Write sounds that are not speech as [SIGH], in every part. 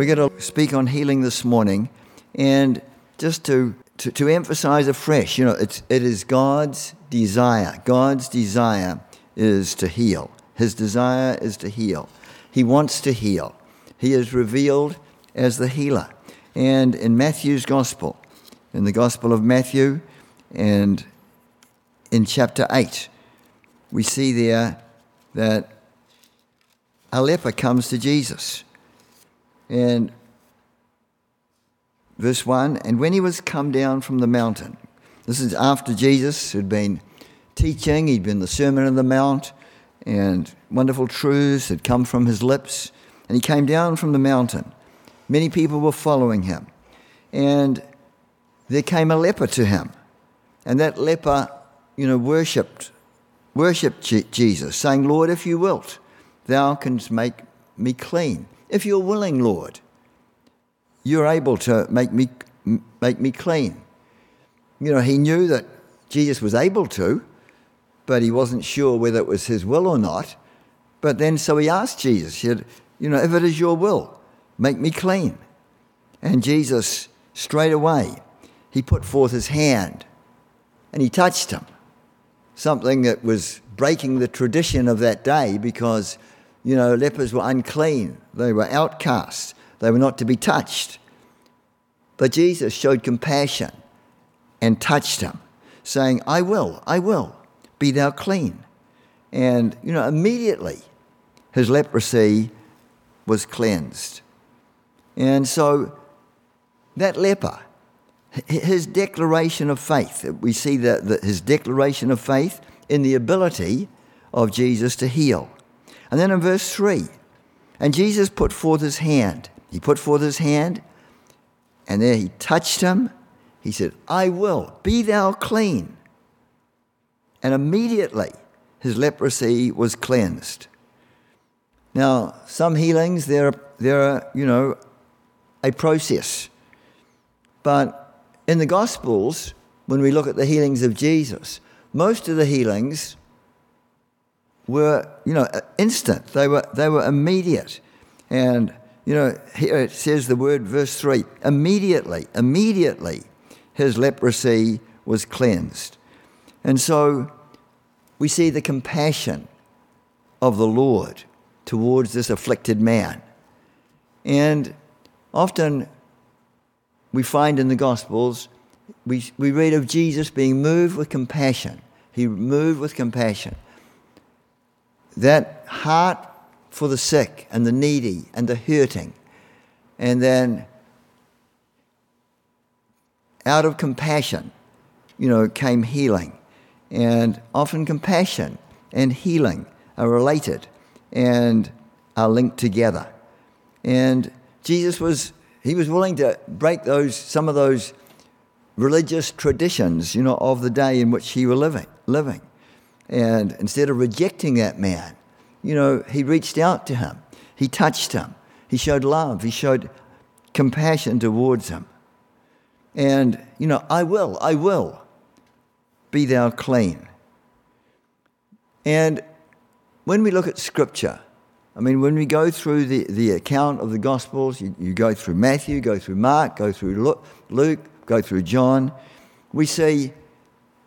We're going to speak on healing this morning, and just to, to, to emphasize afresh, you know, it's, it is God's desire. God's desire is to heal. His desire is to heal. He wants to heal. He is revealed as the healer. And in Matthew's Gospel, in the Gospel of Matthew, and in chapter 8, we see there that a leper comes to Jesus. And verse 1 And when he was come down from the mountain, this is after Jesus had been teaching, he'd been the Sermon on the Mount, and wonderful truths had come from his lips. And he came down from the mountain. Many people were following him. And there came a leper to him. And that leper, you know, worshipped, worshipped Jesus, saying, Lord, if you wilt, thou canst make me clean. If you're willing, Lord, you're able to make me, make me clean. You know, he knew that Jesus was able to, but he wasn't sure whether it was his will or not. But then, so he asked Jesus, he said, You know, if it is your will, make me clean. And Jesus, straight away, he put forth his hand and he touched him. Something that was breaking the tradition of that day because, you know, lepers were unclean, they were outcasts, they were not to be touched. But Jesus showed compassion and touched him, saying, I will, I will, be thou clean. And, you know, immediately his leprosy was cleansed. And so that leper, his declaration of faith, we see that, his declaration of faith in the ability of Jesus to heal. And then in verse 3, and Jesus put forth his hand. He put forth his hand and there he touched him. He said, I will, be thou clean. And immediately his leprosy was cleansed. Now, some healings, they're, they're you know, a process. But in the Gospels, when we look at the healings of Jesus, most of the healings were, you know, instant. They were, they were immediate. And you know, here it says the word, verse 3 immediately, immediately his leprosy was cleansed. And so we see the compassion of the Lord towards this afflicted man. And often we find in the Gospels, we, we read of Jesus being moved with compassion. He moved with compassion. That heart for the sick and the needy and the hurting. And then, out of compassion, you know, came healing. And often compassion and healing are related and are linked together. And Jesus was, he was willing to break those, some of those religious traditions, you know, of the day in which he was living, living. And instead of rejecting that man, you know, he reached out to him, he touched him, he showed love, he showed compassion towards him. And, you know, I will, I will, be thou clean. And when we look at Scripture, I mean, when we go through the, the account of the Gospels, you, you go through Matthew, go through Mark, go through Luke, go through John, we see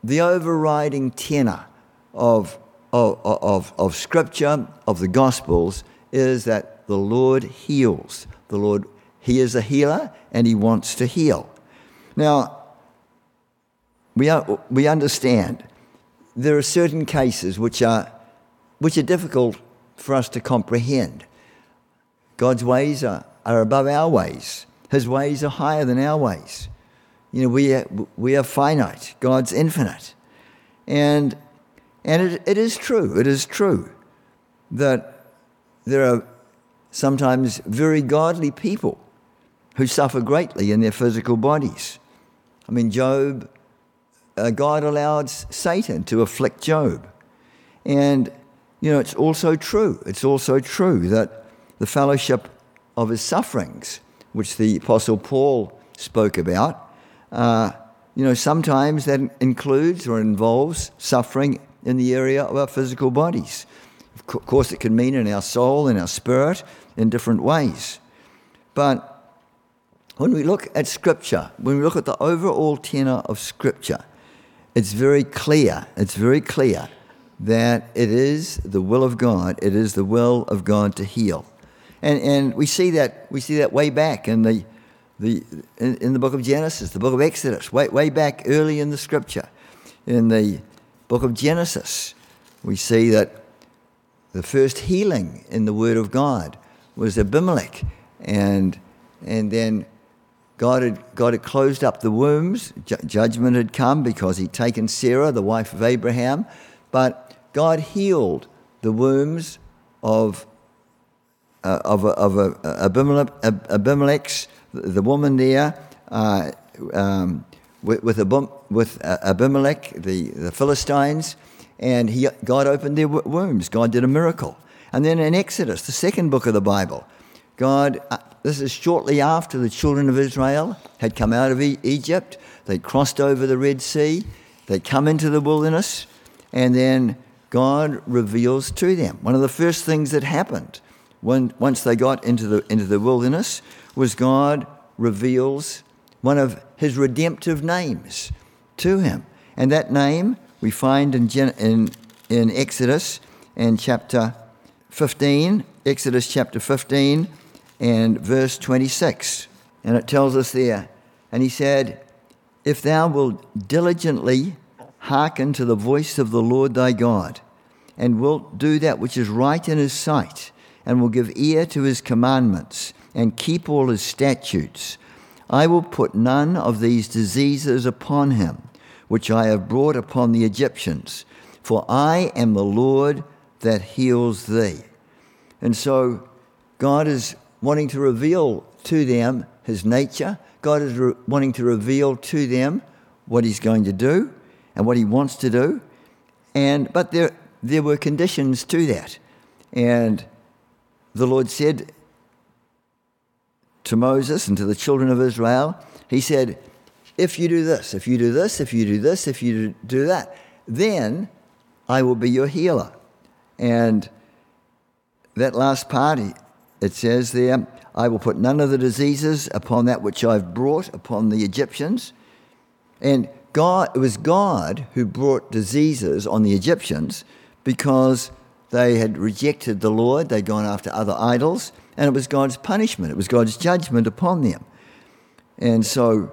the overriding tenor of of, of, of Scripture, of the Gospels, is that the Lord heals. The Lord, He is a healer and He wants to heal. Now, we, are, we understand there are certain cases which are, which are difficult for us to comprehend. God's ways are, are above our ways, His ways are higher than our ways. You know, we are, we are finite, God's infinite. And and it, it is true, it is true that there are sometimes very godly people who suffer greatly in their physical bodies. I mean, Job, uh, God allowed Satan to afflict Job. And, you know, it's also true, it's also true that the fellowship of his sufferings, which the Apostle Paul spoke about, uh, you know, sometimes that includes or involves suffering in the area of our physical bodies. Of course, it can mean in our soul, in our spirit, in different ways. But when we look at Scripture, when we look at the overall tenor of Scripture, it's very clear, it's very clear that it is the will of God, it is the will of God to heal. And, and we, see that, we see that way back in the, the, in, in the book of Genesis, the book of Exodus, way, way back early in the Scripture. In the book of Genesis, we see that the first healing in the Word of God was Abimelech. And, and then God had, God had closed up the wombs. Ju- judgment had come because he'd taken Sarah, the wife of Abraham. But God healed the wombs of, uh, of, of uh, Abimelech, Abimelech's, the woman there, uh, um, with, with, with Abimelech, the, the Philistines and he, God opened their wombs. God did a miracle. And then in Exodus, the second book of the Bible, God, uh, this is shortly after the children of Israel had come out of Egypt, they crossed over the Red Sea, they come into the wilderness, and then God reveals to them. One of the first things that happened when, once they got into the, into the wilderness was God reveals one of his redemptive names to him. And that name we find in, in, in Exodus in chapter 15, Exodus chapter 15 and verse 26. And it tells us there, and he said, If thou wilt diligently hearken to the voice of the Lord thy God, and wilt do that which is right in his sight, and will give ear to his commandments, and keep all his statutes, I will put none of these diseases upon him which I have brought upon the Egyptians, for I am the Lord that heals thee. And so God is wanting to reveal to them his nature. God is re- wanting to reveal to them what he's going to do and what he wants to do. And but there there were conditions to that. And the Lord said to Moses and to the children of Israel, he said, if you do this, if you do this, if you do this, if you do that, then I will be your healer. And that last part, it says there, I will put none of the diseases upon that which I've brought upon the Egyptians. And God, it was God who brought diseases on the Egyptians because they had rejected the Lord, they'd gone after other idols, and it was God's punishment, it was God's judgment upon them. And so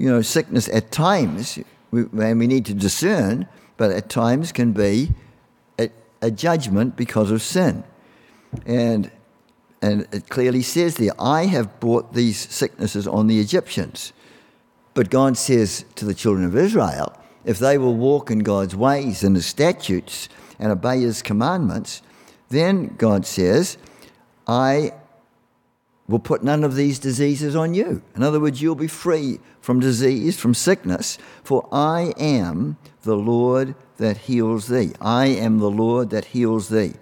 you know, sickness at times, we, and we need to discern, but at times can be a, a judgment because of sin. And, and it clearly says there, I have brought these sicknesses on the Egyptians. But God says to the children of Israel, if they will walk in God's ways and his statutes and obey his commandments, then God says, I will put none of these diseases on you. In other words, you'll be free from disease, from sickness, for I am the Lord that heals thee. I am the Lord that heals thee.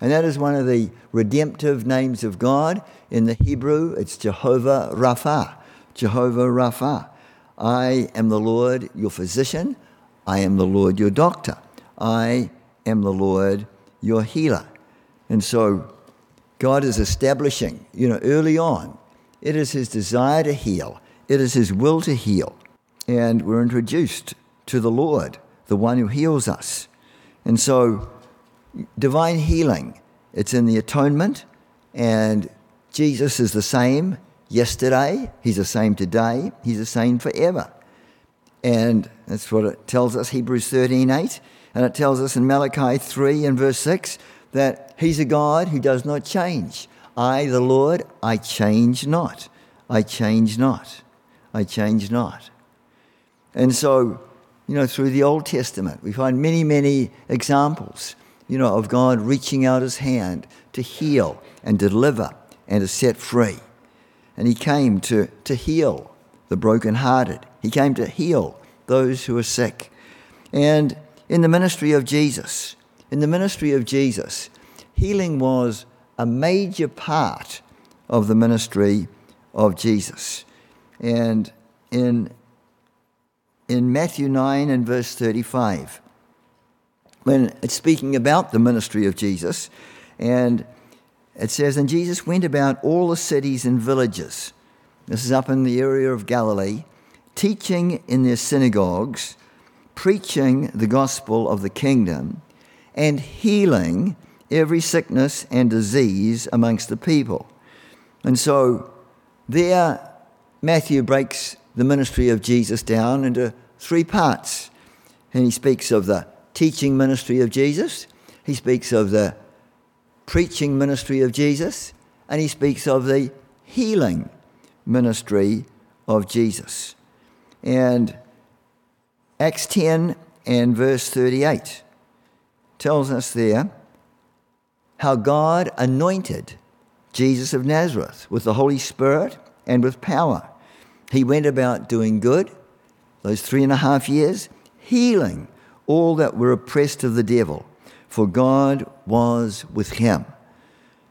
And that is one of the redemptive names of God. In the Hebrew, it's Jehovah Rapha. Jehovah Rapha. I am the Lord, your physician. I am the Lord, your doctor. I am the Lord, your healer. And so God is establishing, you know, early on, it is His desire to heal, it is His will to heal. And we're introduced to the Lord, the one who heals us. And so, divine healing, it's in the atonement, and Jesus is the same yesterday, He's the same today, He's the same forever. And that's what it tells us, Hebrews 13 8. And it tells us in Malachi 3 and verse 6 that He's a God who does not change. I, the Lord, I change not. I change not. I change not. And so, you know, through the Old Testament, we find many, many examples, you know, of God reaching out his hand to heal and deliver and to set free. And he came to, to heal the brokenhearted, he came to heal those who are sick. And in the ministry of Jesus, in the ministry of Jesus, healing was a major part of the ministry of Jesus. And in, in Matthew 9 and verse 35, when it's speaking about the ministry of Jesus, and it says, And Jesus went about all the cities and villages. This is up in the area of Galilee, teaching in their synagogues, preaching the gospel of the kingdom, and healing every sickness and disease amongst the people. And so there, Matthew breaks the ministry of Jesus down into three parts. And he speaks of the teaching ministry of Jesus, he speaks of the preaching ministry of Jesus, and he speaks of the healing ministry of Jesus. And Acts 10 and verse 38 tells us there how God anointed Jesus of Nazareth with the Holy Spirit and with power. He went about doing good those three and a half years, healing all that were oppressed of the devil, for God was with him.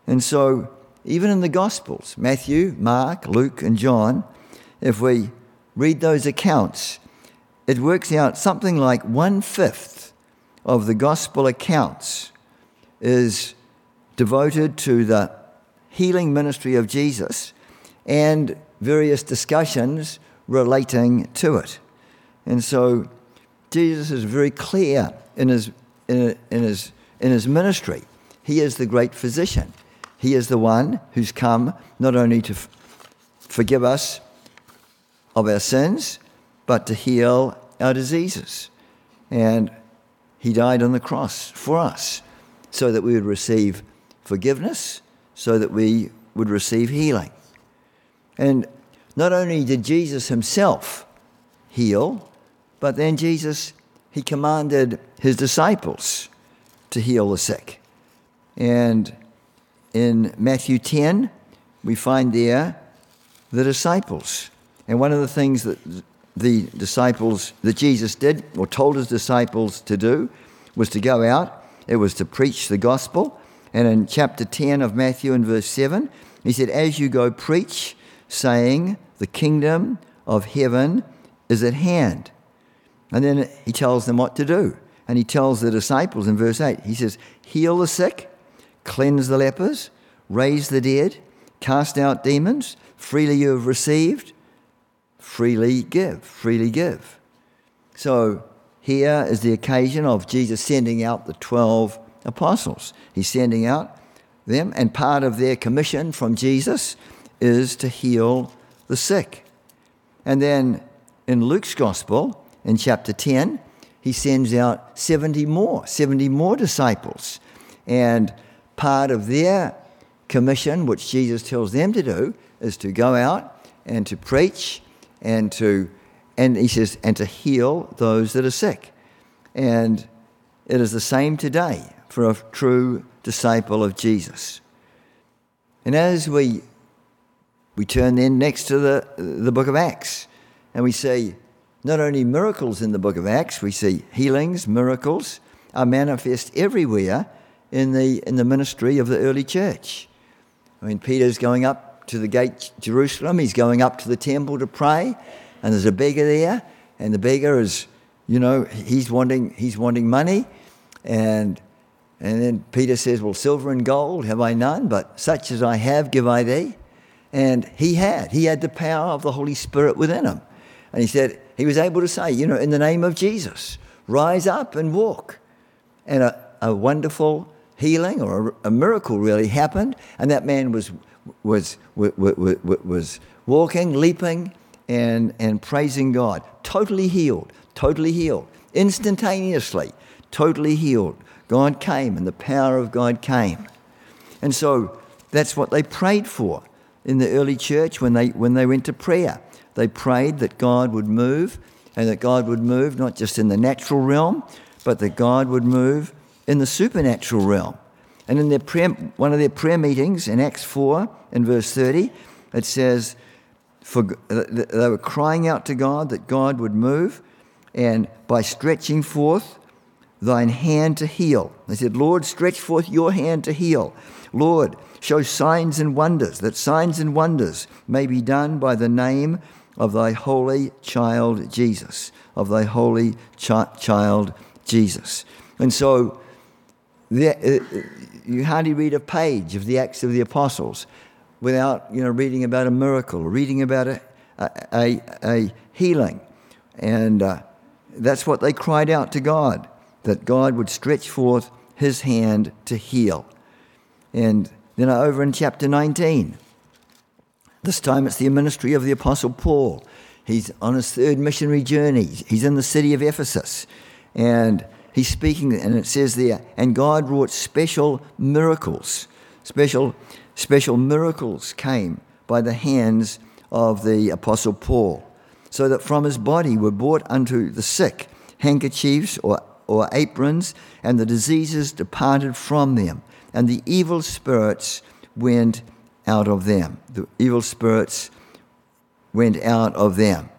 And so, even in the Gospels, Matthew, Mark, Luke, and John, if we read those accounts, it works out something like one fifth of the Gospel accounts is devoted to the healing ministry of Jesus and various discussions relating to it. And so Jesus is very clear in his, in, in, his, in his ministry. He is the great physician. He is the one who's come not only to f- forgive us of our sins, but to heal our diseases. And he died on the cross for us so that we would receive forgiveness, so that we would receive healing. And not only did Jesus himself heal, but then Jesus, he commanded his disciples to heal the sick. And in Matthew 10, we find there the disciples. And one of the things that the disciples, that Jesus did, or told his disciples to do, was to go out, it was to preach the gospel. And in chapter 10 of Matthew, in verse 7, he said, As you go, preach, saying, The kingdom of heaven is at hand. And then he tells them what to do. And he tells the disciples in verse 8, he says, Heal the sick, cleanse the lepers, raise the dead, cast out demons. Freely you have received, freely give, freely give. So here is the occasion of Jesus sending out the 12 apostles. He's sending out them, and part of their commission from Jesus is to heal the sick. And then in Luke's gospel, in chapter 10, he sends out 70 more, 70 more disciples. And part of their commission, which Jesus tells them to do, is to go out and to preach and to, and he says, and to heal those that are sick. And it is the same today for a true disciple of Jesus. And as we, we turn then next to the, the book of Acts, and we see not only miracles in the book of Acts, we see healings, miracles are manifest everywhere in the, in the ministry of the early church. I mean, Peter's going up to the gate Jerusalem, he's going up to the temple to pray, and there's a beggar there, and the beggar is, you know, he's wanting, he's wanting money, and, and then Peter says, Well, silver and gold have I none, but such as I have give I thee. And he had, he had the power of the Holy Spirit within him. And he said, he was able to say, you know, in the name of Jesus, rise up and walk. And a, a wonderful healing or a, a, miracle really happened. And that man was, was, was, was walking, leaping, and, and praising God. Totally healed, totally healed, instantaneously, totally healed. God came and the power of God came. And so that's what they prayed for in the early church when they, when they went to prayer. They prayed that God would move and that God would move not just in the natural realm, but that God would move in the supernatural realm. And in their prayer, one of their prayer meetings in Acts 4 in verse 30, it says, for, they were crying out to God that God would move, and by stretching forth thine hand to heal. They said, Lord, stretch forth your hand to heal. Lord, show signs and wonders, that signs and wonders may be done by the name of thy holy child Jesus, of thy holy ch- child Jesus. And so the, uh, you hardly read a page of the Acts of the Apostles without you know, reading about a miracle, reading about a, a, a healing. And uh, that's what they cried out to God, that God would stretch forth his hand to heal. And then over in chapter 19, this time it's the ministry of the Apostle Paul. He's on his third missionary journey. He's in the city of Ephesus. And he's speaking, and it says there, and God wrought special miracles. Special, special miracles came by the hands of the Apostle Paul, so that from his body were brought unto the sick handkerchiefs or, or aprons, and the diseases departed from them, and the evil spirits went out of them. The evil spirits went out of them.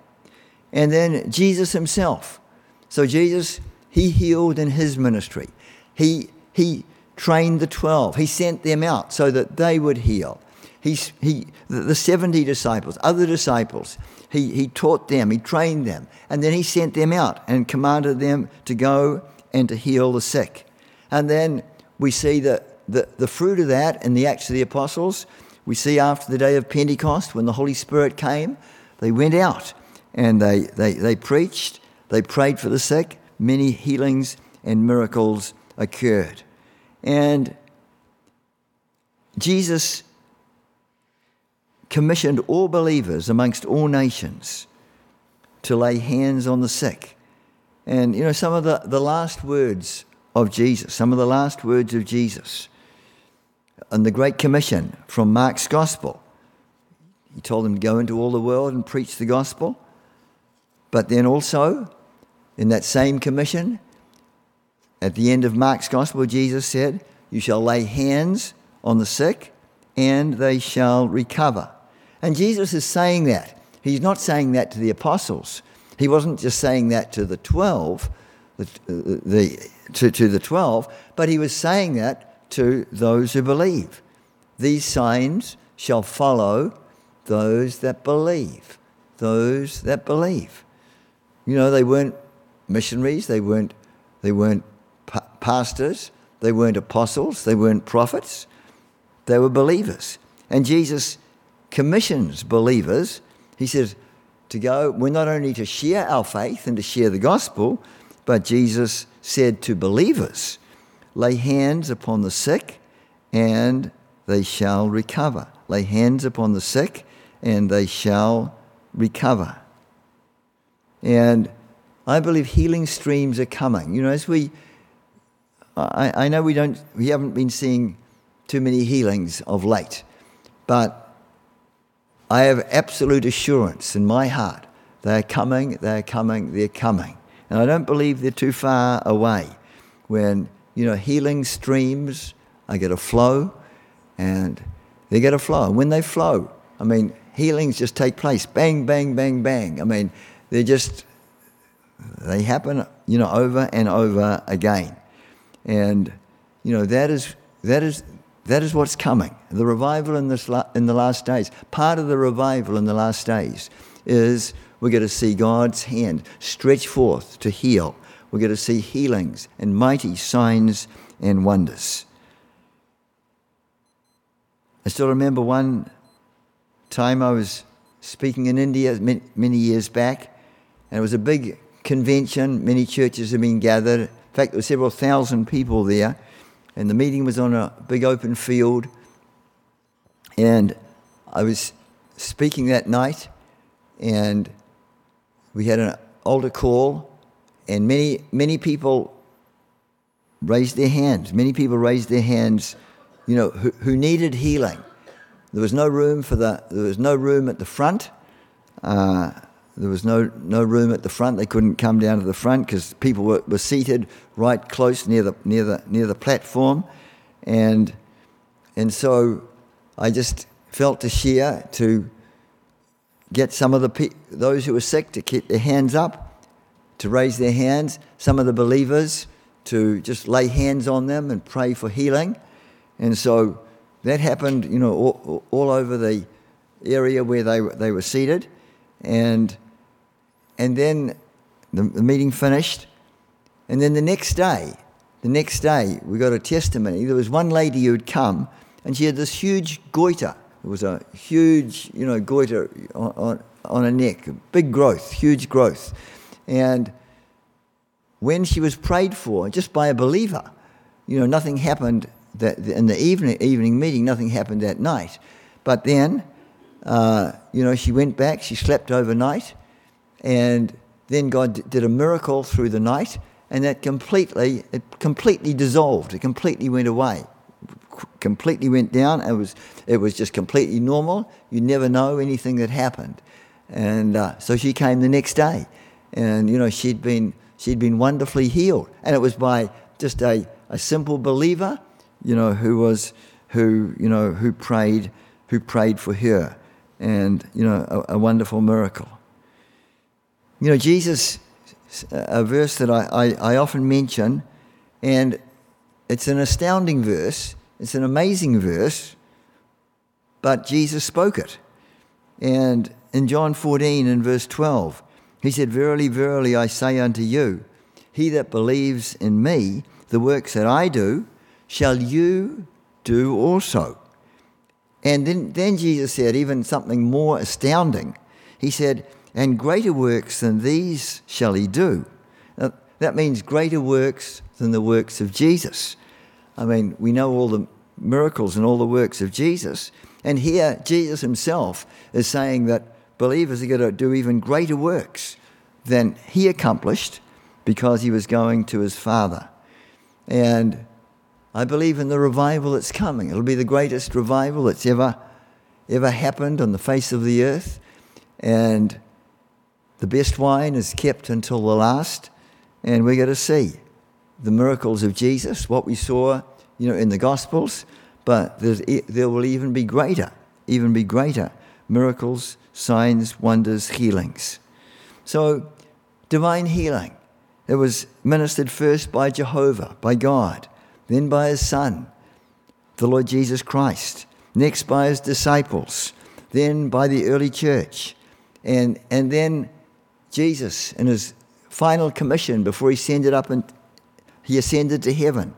And then Jesus himself. So Jesus he healed in his ministry. He, he trained the 12. He sent them out so that they would heal. He, he, the 70 disciples, other disciples, he, he taught them, he trained them, and then he sent them out and commanded them to go and to heal the sick. And then we see the, the, the fruit of that in the Acts of the Apostles. We see after the day of Pentecost, when the Holy Spirit came, they went out and they, they, they preached, they prayed for the sick, many healings and miracles occurred. And Jesus commissioned all believers amongst all nations to lay hands on the sick. And, you know, some of the, the last words of Jesus, some of the last words of Jesus and the Great Commission from Mark's Gospel. He told them to go into all the world and preach the gospel. But then also, in that same commission, at the end of Mark's Gospel, Jesus said, You shall lay hands on the sick and they shall recover. And Jesus is saying that. He's not saying that to the apostles. He wasn't just saying that to the 12, the, the, to, to the 12, but he was saying that to those who believe. These signs shall follow those that believe. Those that believe. You know, they weren't missionaries, they weren't, they weren't pa- pastors, they weren't apostles, they weren't prophets, they were believers. And Jesus commissions believers. He says to go, we're not only to share our faith and to share the gospel, but Jesus said to believers, lay hands upon the sick and they shall recover. Lay hands upon the sick and they shall recover. And I believe healing streams are coming. You know, as we, I, I know we don't, we haven't been seeing too many healings of late, but I have absolute assurance in my heart they're coming, they're coming, they're coming. And I don't believe they're too far away when, you know, healing streams are going to flow and they get a flow. And when they flow, I mean, healings just take place. Bang, bang, bang, bang. I mean, they're just they happen, you know, over and over again. And, you know, that is, that is, that is what's coming. The revival in, this la- in the last days, part of the revival in the last days is we're going to see God's hand stretch forth to heal. We're going to see healings and mighty signs and wonders. I still remember one time I was speaking in India many years back, and it was a big convention. Many churches have been gathered. In fact, there were several thousand people there. And the meeting was on a big open field. And I was speaking that night, and we had an altar call, and many, many people raised their hands. Many people raised their hands, you know, who, who needed healing. There was no room for the, there was no room at the front. Uh, there was no, no room at the front. They couldn't come down to the front because people were, were seated right close near the, near the, near the platform. And, and so I just felt to share to get some of the pe- those who were sick to keep their hands up, to raise their hands, some of the believers to just lay hands on them and pray for healing. And so that happened, you know, all, all over the area where they, they were seated. And and then the, the meeting finished. And then the next day, the next day, we got a testimony. There was one lady who had come, and she had this huge goiter. It was a huge, you know, goiter on, on, on her neck, big growth, huge growth. And when she was prayed for, just by a believer, you know, nothing happened that in the evening, evening meeting, nothing happened that night. But then, uh, you know, she went back, she slept overnight, and then God did a miracle through the night, and that completely, it completely dissolved. It completely went away, completely went down. It was, it was just completely normal. You never know anything that happened, and uh, so she came the next day, and you know she'd been she'd been wonderfully healed, and it was by just a, a simple believer, you know, who was who you know who prayed who prayed for her, and you know a, a wonderful miracle. You know, Jesus, uh, a verse that I, I, I often mention, and it's an astounding verse, it's an amazing verse, but Jesus spoke it. And in John 14 and verse 12, he said, Verily, verily, I say unto you, he that believes in me, the works that I do, shall you do also. And then, then Jesus said, even something more astounding. He said, and greater works than these shall he do. Now, that means greater works than the works of Jesus. I mean, we know all the miracles and all the works of Jesus. And here, Jesus himself is saying that believers are going to do even greater works than he accomplished because he was going to his Father. And I believe in the revival that's coming. It'll be the greatest revival that's ever, ever happened on the face of the earth. And the best wine is kept until the last, and we're going to see the miracles of Jesus, what we saw, you know, in the Gospels, but there will even be greater, even be greater miracles, signs, wonders, healings. So, divine healing. It was ministered first by Jehovah, by God, then by his Son, the Lord Jesus Christ, next by his disciples, then by the early church, and, and then Jesus in his final commission before he ascended up and he ascended to heaven,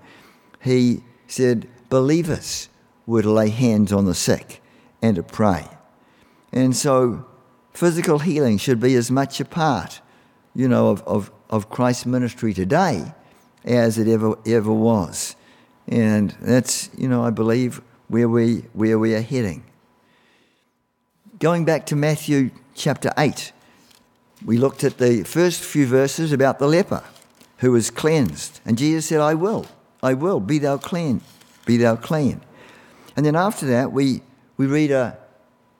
he said, believers were to lay hands on the sick and to pray. And so physical healing should be as much a part, you know, of, of, of Christ's ministry today as it ever ever was. And that's, you know, I believe where we where we are heading. Going back to Matthew chapter 8, we looked at the first few verses about the leper who was cleansed. And Jesus said, I will, I will, be thou clean, be thou clean. And then after that, we, we read a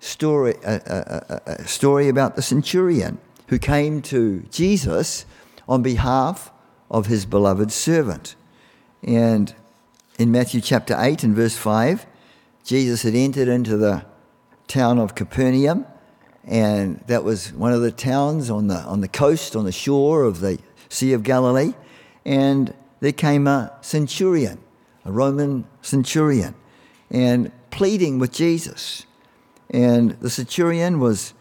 story, a, a, a, story about the centurion who came to Jesus on behalf of his beloved servant. And in Matthew chapter 8 and verse 5, Jesus had entered into the town of Capernaum and that was one of the towns on the, on the coast, on the shore of the Sea of Galilee. And there came a centurion, a Roman centurion, and pleading with Jesus. And the centurion was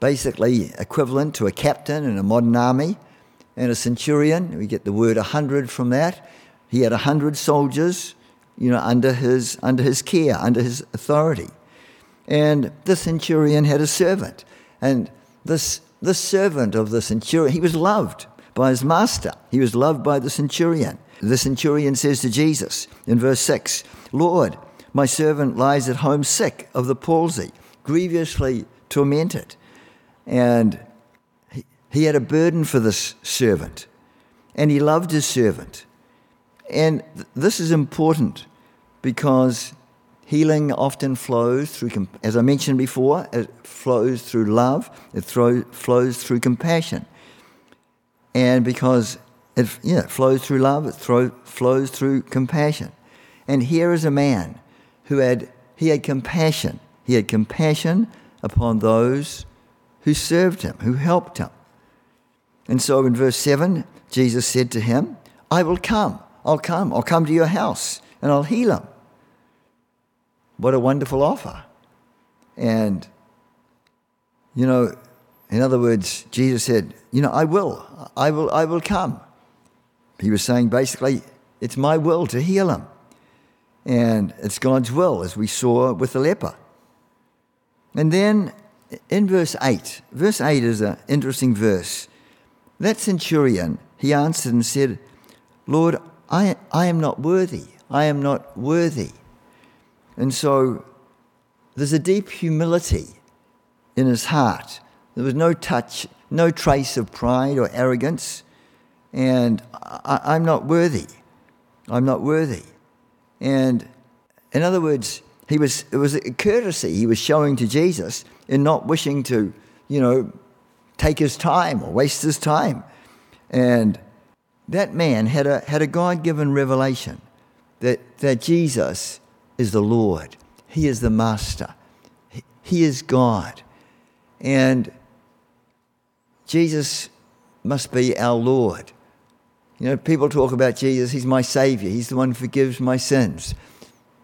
basically equivalent to a captain in a modern army. And a centurion, we get the word a 100 from that. He had a 100 soldiers, you know, under his, under his care, under his authority. And the centurion had a servant. And this, the servant of the centurion, he was loved by his master. He was loved by the centurion. The centurion says to Jesus in verse 6 Lord, my servant lies at home sick of the palsy, grievously tormented. And he, he had a burden for this servant, and he loved his servant. And th- this is important because Healing often flows through, as I mentioned before, it flows through love, it throw, flows through compassion. And because it yeah, it flows through love, it throw, flows through compassion. And here is a man who had, he had compassion. He had compassion upon those who served him, who helped him. And so in verse 7, Jesus said to him, I will come, I'll come, I'll come to your house, and I'll heal him. What a wonderful offer. And, you know, in other words, Jesus said, You know, I will, I will, I will come. He was saying basically, it's my will to heal him. And it's God's will, as we saw with the leper. And then in verse 8, verse 8 is an interesting verse. That centurion, he answered and said, Lord, I, I am not worthy. I am not worthy. And so there's a deep humility in his heart. There was no touch, no trace of pride or arrogance. And I, am not worthy. I'm not worthy. And in other words, he was, it was a courtesy he was showing to Jesus in not wishing to, you know, take his time or waste his time. And that man had a, had a God given revelation that, that Jesus is the Lord, He is the Master, He, is God. And Jesus must be our Lord. You know, people talk about Jesus, He's my Savior, He's the one who forgives my sins.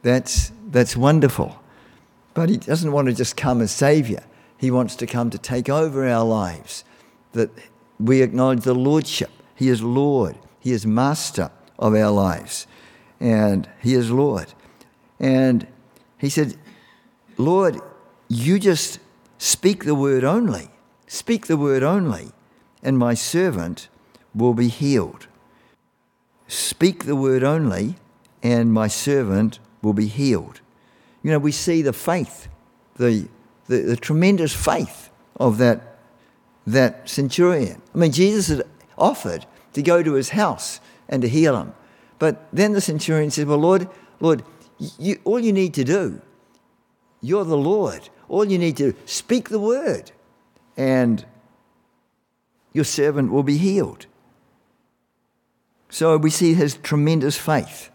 That's, that's wonderful. But He doesn't want to just come as Savior, He wants to come to take over our lives, that we acknowledge the Lordship. He is Lord, He is Master of our lives, and He is Lord. And He said, Lord, you just speak the word only, speak the word only, and my servant will be healed. Speak the word only, and my servant will be healed. You know, we see the faith, the, the, the tremendous faith of that, that centurion. I mean, Jesus had offered to go to his house and to heal him. But then the centurion said, Well, Lord, Lord, you, all you need to do, you're the Lord. All you need to speak the word, and your servant will be healed. So we see his tremendous faith.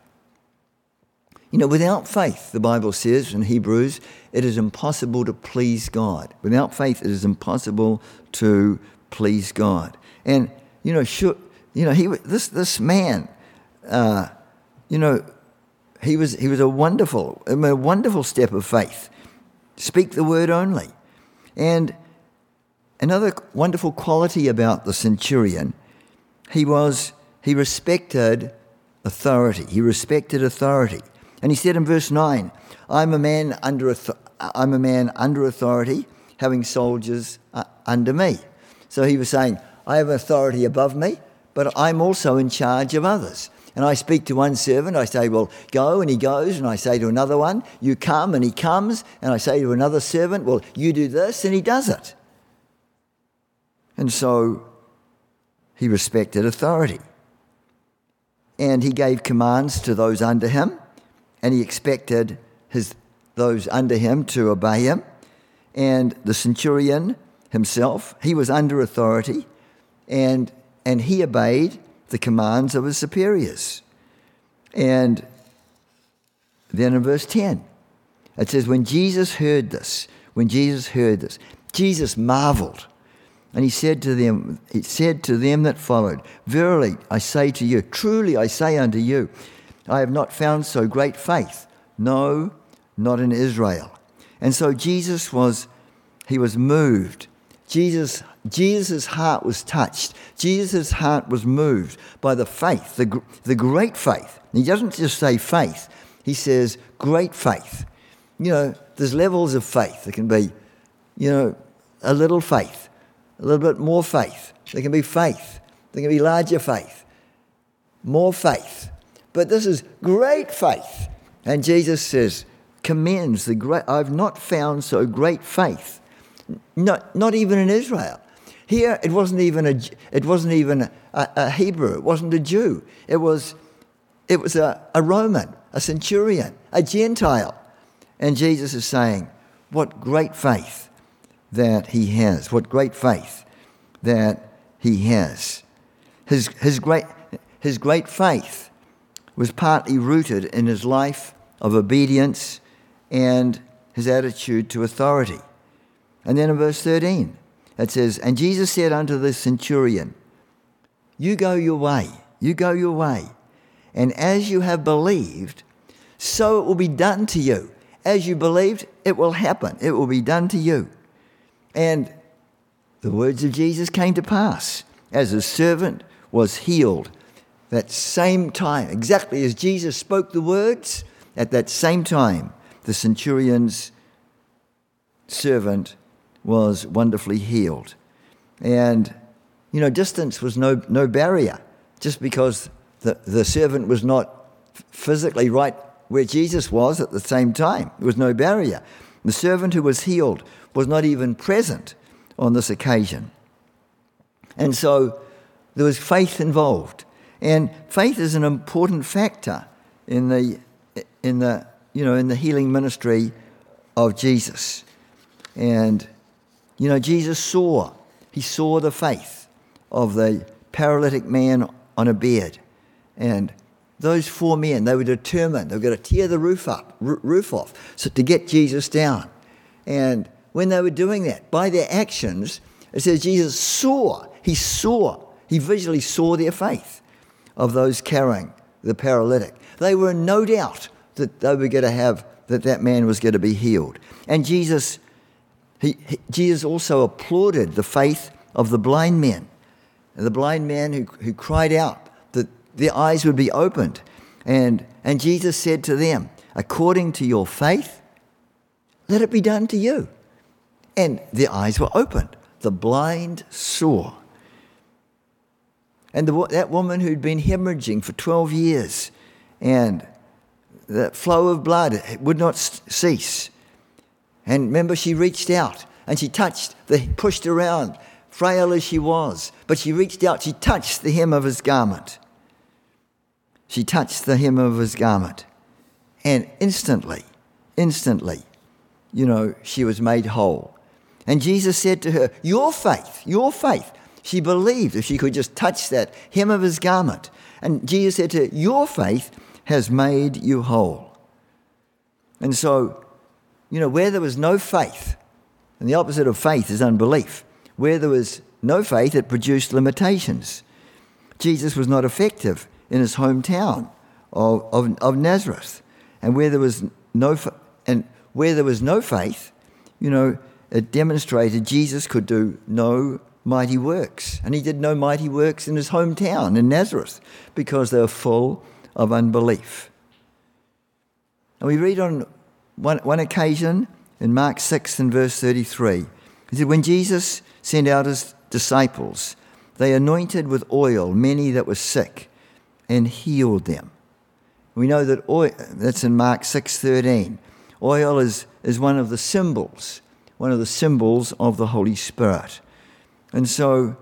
You know, without faith, the Bible says in Hebrews, it is impossible to please God. Without faith, it is impossible to please God. And you know, should, you know, he this this man, uh, you know, he was he was a wonderful, a wonderful step of faith. Speak the word only, and another wonderful quality about the centurion, he was he respected authority. He respected authority. And he said in verse 9, I'm a man under, I'm a man under authority, having soldiers uh, under me. So he was saying, I have authority above me, but I'm also in charge of others. And I speak to one servant, I say, Well, go, and he goes. And I say to another one, You come, and he comes. And I say to another servant, Well, you do this, and he does it. And so he respected authority and he gave commands to those under him, and he expected his, those under him to obey him. And the centurion himself, he was under authority, and, and he obeyed the commands of his superiors. And then in verse 10, it says, When Jesus heard this, when Jesus heard this, Jesus marveled and he said to them, he said to them that followed, Verily I say to you, truly I say unto you, I have not found so great faith, no, not in Israel. And so Jesus was, he was moved. Jesus, Jesus' heart was touched. Jesus' heart was moved by the faith, the, the great faith. He doesn't just say faith, he says great faith. You know, there's levels of faith. There can be, you know, a little faith a little bit more faith. There can be faith. There can be larger faith, more faith. But this is great faith. And Jesus says, commends the great, I've not found so great faith, not, not even in Israel. Here, it wasn't even a, it wasn't even a, a Hebrew, it wasn't a Jew. It was, it was a, a Roman, a centurion, a Gentile. And Jesus is saying, What great faith that he has, what great faith that he has. His, his, great, his great faith was partly rooted in his life of obedience and his attitude to authority. And then in verse 13, it says, And Jesus said unto the centurion, You go your way, you go your way, and as you have believed, so it will be done to you. As you believed, it will happen, it will be done to you. And the words of Jesus came to pass as his servant was healed that same time, exactly as Jesus spoke the words, at that same time, the centurion's servant was wonderfully healed. And, you know, distance was no, no barrier. Just because the, the servant was not physically right where Jesus was at the same time, there was no barrier. The servant who was healed was not even present on this occasion. And so there was faith involved. And faith is an important factor in the, in the, you know, in the healing ministry of Jesus. And, you know, Jesus saw, he saw the faith of the paralytic man on a bed. And those four men, they were determined, they were going to tear the roof up, roof off, so to get Jesus down. And when they were doing that, by their actions, it says Jesus saw, he saw, he visually saw their faith of those carrying the paralytic. They were in no doubt that they were going to have, that that man was going to be healed. And Jesus, he, he, Jesus also applauded the faith of the blind men. The blind man who, who cried out that their eyes would be opened. And, and Jesus said to them, According to your faith, let it be done to you. And their eyes were opened. The blind saw. And the, that woman who'd been hemorrhaging for 12 years and the flow of blood would not cease. And remember, she reached out and she touched, the, pushed around, frail as she was, but she reached out, she touched the hem of his garment. She touched the hem of his garment. And instantly, instantly, you know, she was made whole. And Jesus said to her, Your faith, your faith. She believed if she could just touch that hem of his garment. And Jesus said to her, Your faith has made you whole. And so, you know, where there was no faith, and the opposite of faith is unbelief, where there was no faith, it produced limitations. Jesus was not effective in his hometown of, of, of Nazareth. And where there was no and where there was no faith, you know, it demonstrated Jesus could do no mighty works. And he did no mighty works in his hometown in Nazareth because they were full of unbelief. And we read on one, one occasion in Mark 6 and verse 33. He said, When Jesus sent out his disciples, they anointed with oil many that were sick and healed them. We know that oil, that's in Mark 6:13. Oil is, is one of the symbols, one of the symbols of the Holy Spirit. And so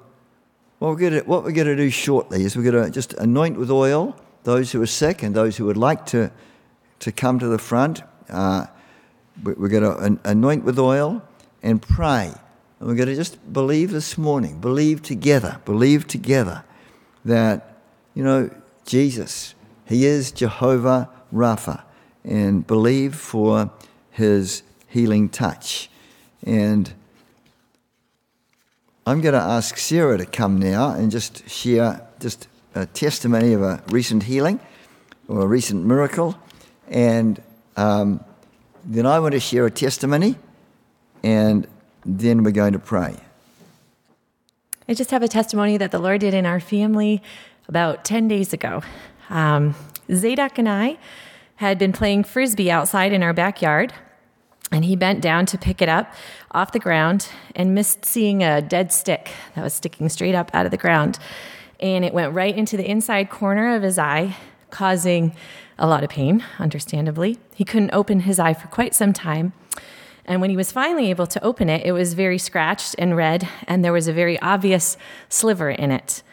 what we're, going to, what we're going to do shortly is we're going to just anoint with oil those who are sick and those who would like to, to come to the front. Uh, we're going to anoint with oil and pray. And we're going to just believe this morning, believe together, believe together that, you know, Jesus, He is Jehovah Rapha, and believe for His healing touch. And I'm going to ask Sarah to come now and just share just a testimony of a recent healing or a recent miracle. And um, then I want to share a testimony, and then we're going to pray. I just have a testimony that the Lord did in our family about 10 days ago. Um, Zadok and I had been playing frisbee outside in our backyard, and he bent down to pick it up off the ground and missed seeing a dead stick that was sticking straight up out of the ground. And it went right into the inside corner of his eye, causing a lot of pain, understandably. He couldn't open his eye for quite some time. And when he was finally able to open it, it was very scratched and red, and there was a very obvious sliver in it.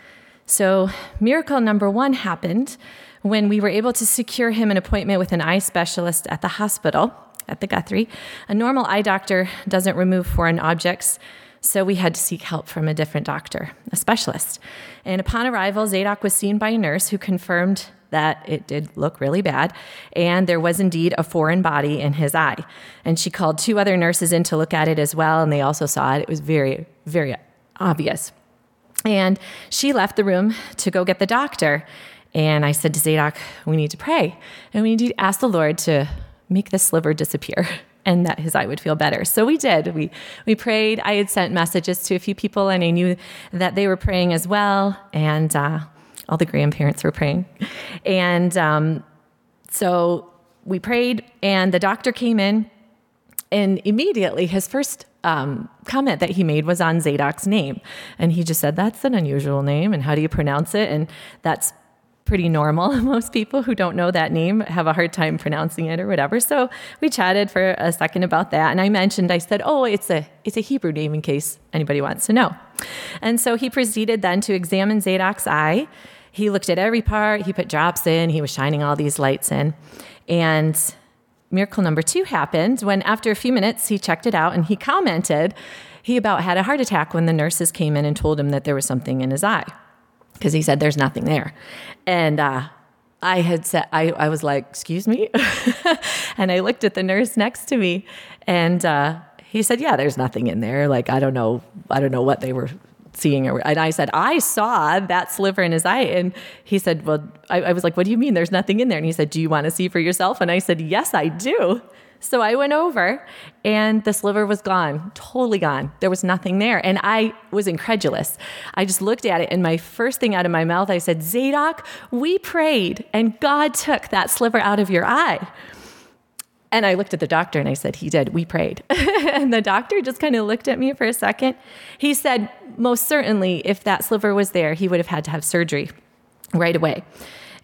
So, miracle number one happened when we were able to secure him an appointment with an eye specialist at the hospital at the Guthrie. A normal eye doctor doesn't remove foreign objects, so we had to seek help from a different doctor, a specialist. And upon arrival, Zadok was seen by a nurse who confirmed that it did look really bad, and there was indeed a foreign body in his eye. And she called two other nurses in to look at it as well, and they also saw it. It was very, very obvious. And she left the room to go get the doctor. And I said to Zadok, We need to pray, and we need to ask the Lord to make the sliver disappear. [LAUGHS] and that his eye would feel better. So we did. We we prayed. I had sent messages to a few people, and I knew that they were praying as well. And uh, All the grandparents were praying. And um, so we prayed, and the doctor came in, and immediately his first um, comment that he made was on Zadok's name. And he just said, That's an unusual name, and how do you pronounce it? And that's pretty normal. [LAUGHS] Most people who don't know that name have a hard time pronouncing it or whatever. So we chatted for a second about that, and I mentioned, I said, "Oh, it's a it's a Hebrew name in case anybody wants to know." And so he proceeded then to examine Zadok's eye. He looked at every part. He put drops in. He was shining all these lights in, and miracle number two happened when, after a few minutes, he checked it out and he commented he about had a heart attack when the nurses came in and told him that there was something in his eye because he said there's nothing there. And uh, I had said, I, I was like, excuse me? [LAUGHS] and I looked at the nurse next to me and uh, he said, yeah, there's nothing in there. Like, I don't know, I don't know what they were seeing. And I said, I saw that sliver in his eye. And he said, well, I, I was like, what do you mean there's nothing in there? And he said, do you want to see for yourself? And I said, yes, I do. So I went over and the sliver was gone, totally gone. There was nothing there. And I was incredulous. I just looked at it, and my first thing out of my mouth, I said, Zadok, we prayed, and God took that sliver out of your eye. And I looked at the doctor and I said, He did. We prayed. [LAUGHS] and the doctor just kind of looked at me for a second. He said, Most certainly, if that sliver was there, he would have had to have surgery right away.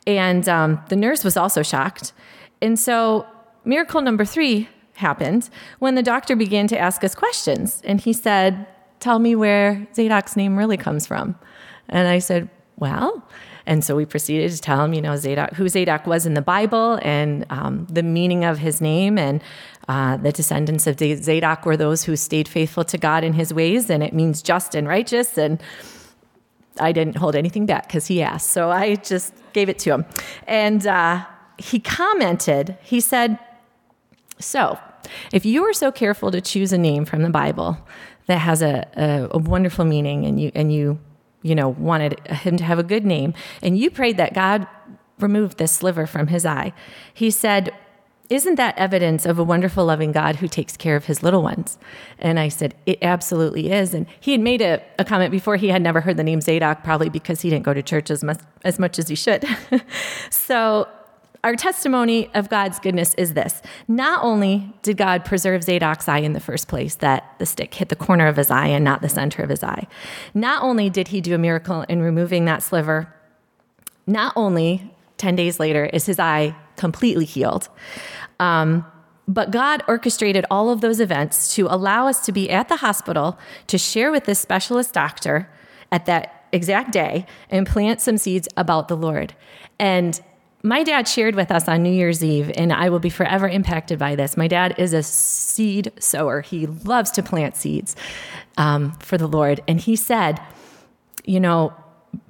And um, the nurse was also shocked. And so miracle number three happened when the doctor began to ask us questions. And he said, Tell me where Zadok's name really comes from. And I said, Well, and so we proceeded to tell him, you know, Zadok, who Zadok was in the Bible and um, the meaning of his name. And uh, the descendants of Zadok were those who stayed faithful to God in his ways. And it means just and righteous. And I didn't hold anything back because he asked. So I just gave it to him. And uh, he commented, he said, so, if you are so careful to choose a name from the Bible that has a, a, a, wonderful meaning and you and you you know wanted him to have a good name and you prayed that God removed this sliver from his eye, he said, isn't that evidence of a wonderful, loving God who takes care of his little ones? And I said, It absolutely is. And he had made a, a comment before he had never heard the name Zadok, probably because he didn't go to church as much as, much as he should. [LAUGHS] so our testimony of God's goodness is this. Not only did God preserve Zadok's eye in the first place, that the stick hit the corner of his eye and not the center of his eye, not only did he do a miracle in removing that sliver, not only 10 days later is his eye completely healed, um, but God orchestrated all of those events to allow us to be at the hospital to share with this specialist doctor at that exact day and plant some seeds about the Lord. And my dad shared with us on New Year's Eve, and I will be forever impacted by this. My dad is a seed sower, he loves to plant seeds um, for the Lord. And he said, You know,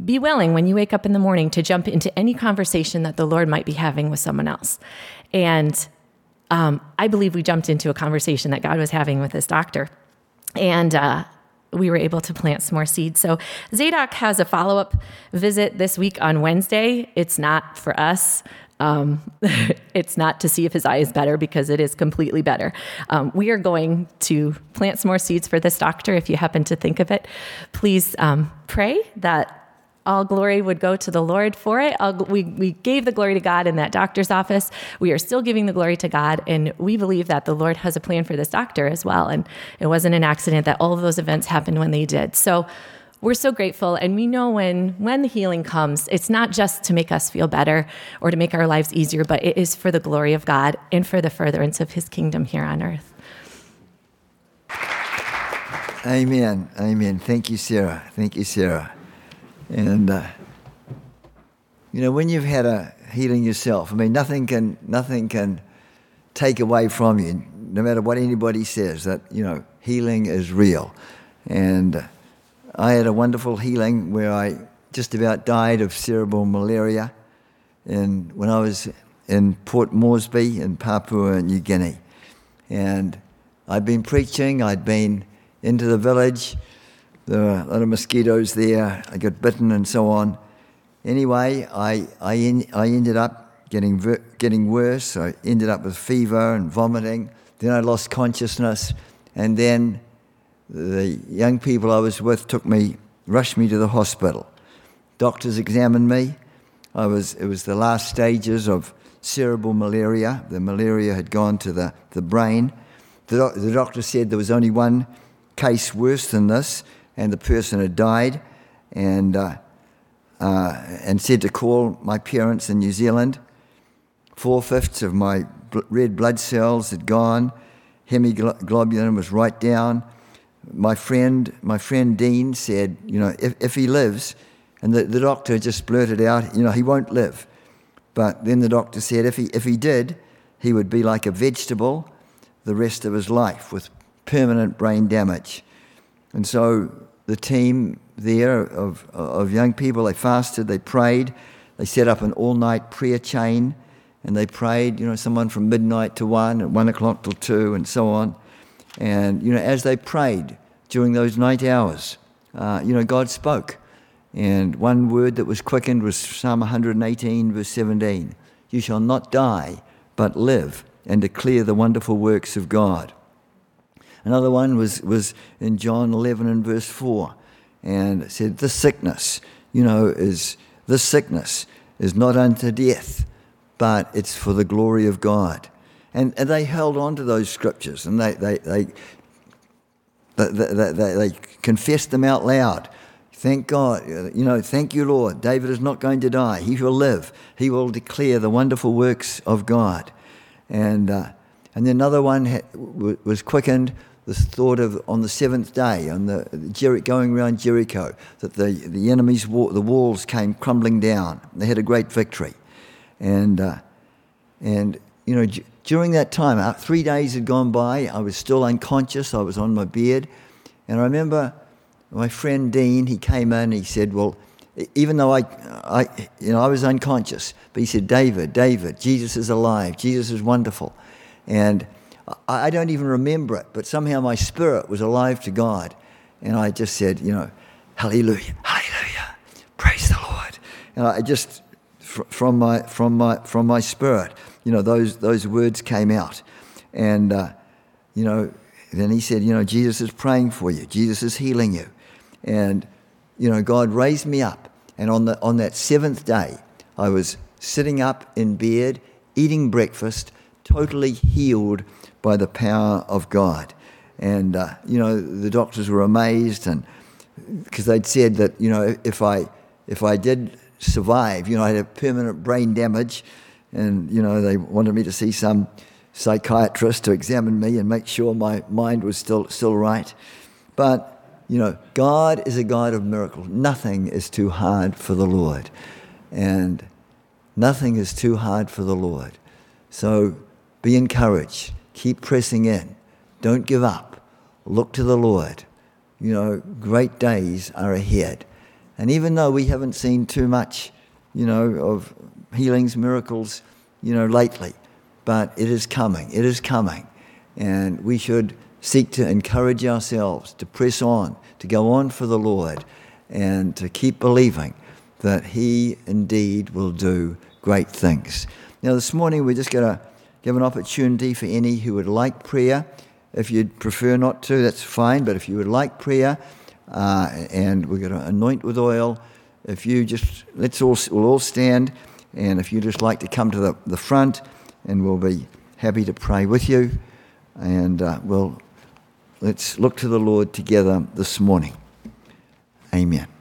be willing when you wake up in the morning to jump into any conversation that the Lord might be having with someone else. And um, I believe we jumped into a conversation that God was having with this doctor. And uh, we were able to plant some more seeds. So Zadok has a follow up visit this week on Wednesday. It's not for us. Um, [LAUGHS] it's not to see if his eye is better because it is completely better. Um, we are going to plant some more seeds for this doctor. If you happen to think of it, please um, pray that all glory would go to the Lord for it. All, we, we gave the glory to God in that doctor's office. We are still giving the glory to God. And we believe that the Lord has a plan for this doctor as well. And it wasn't an accident that all of those events happened when they did. So we're so grateful. And we know when, when the healing comes, it's not just to make us feel better or to make our lives easier, but it is for the glory of God and for the furtherance of his kingdom here on earth. Amen. Amen. Thank you, Sarah. Thank you, Sarah. And uh, you know, when you've had a healing yourself, I mean, nothing can nothing can take away from you, no matter what anybody says. That you know, healing is real. And I had a wonderful healing where I just about died of cerebral malaria, and when I was in Port Moresby in Papua New Guinea, and I'd been preaching. I'd been into the village there were a lot of mosquitoes there. I got bitten and so on. Anyway, I, I, in, I ended up getting, ver- getting worse. I ended up with fever and vomiting. Then I lost consciousness. And then the young people I was with took me, rushed me to the hospital. doctors examined me. I was, it was the last stages of cerebral malaria. The malaria had gone to the, the brain. The, the doctor said there was only one case worse than this, and the person had died, and, uh, uh, and said to call my parents in New Zealand. Four fifths of my red blood cells had gone. Hemoglobin was right down. My friend, my friend Dean said, you know, if, if he lives, and the, the doctor just blurted out, you know, he won't live. But then the doctor said if he, if he did, he would be like a vegetable the rest of his life with permanent brain damage. And so the team there of, of young people, they fasted, they prayed, they set up an all night prayer chain and they prayed, you know, someone from midnight to one, and one o'clock till two, and so on. And, you know, as they prayed during those night hours, uh, you know, God spoke. And one word that was quickened was Psalm 118, verse 17 You shall not die, but live and declare the wonderful works of God. Another one was, was in John 11 and verse 4, and it said, This sickness, you know, is this sickness is not unto death, but it's for the glory of God. And, and they held on to those scriptures and they, they, they, they, they, they, they confessed them out loud. Thank God, you know, thank you, Lord. David is not going to die. He will live. He will declare the wonderful works of God. And, uh, and another one was quickened, the thought of on the seventh day, on the, Jer- going around Jericho, that the, the enemy's wa- the walls came crumbling down. They had a great victory. And, uh, and you know, d- during that time, uh, three days had gone by. I was still unconscious. I was on my bed. And I remember my friend Dean, he came in, he said, Well, even though I, I, you know, I was unconscious, but he said, David, David, Jesus is alive. Jesus is wonderful. And I don't even remember it, but somehow my spirit was alive to God. And I just said, you know, hallelujah, hallelujah, praise the Lord. And I just, from my, from my, from my spirit, you know, those, those words came out. And, uh, you know, then he said, you know, Jesus is praying for you. Jesus is healing you. And, you know, God raised me up. And on, the, on that seventh day, I was sitting up in bed, eating breakfast, totally healed by the power of God. And, uh, you know, the doctors were amazed and because they'd said that, you know, if I, if I did survive. You know, I had permanent brain damage, and you know they wanted me to see some psychiatrist to examine me and make sure my mind was still still right. But you know, God is a God of miracles. Nothing is too hard for the Lord, and nothing is too hard for the Lord. So be encouraged. Keep pressing in. Don't give up. Look to the Lord. You know, great days are ahead. And even though we haven't seen too much, you know, of healings, miracles, you know, lately, but it is coming. It is coming. And we should seek to encourage ourselves to press on, to go on for the Lord, and to keep believing that He indeed will do great things. Now, this morning we're just going to give an opportunity for any who would like prayer. If you'd prefer not to, that's fine, but if you would like prayer, uh, and we're going to anoint with oil. If you just, let's all, we'll all stand, and if you'd just like to come to the, the front, and we'll be happy to pray with you. And uh, we'll, let's look to the Lord together this morning. Amen.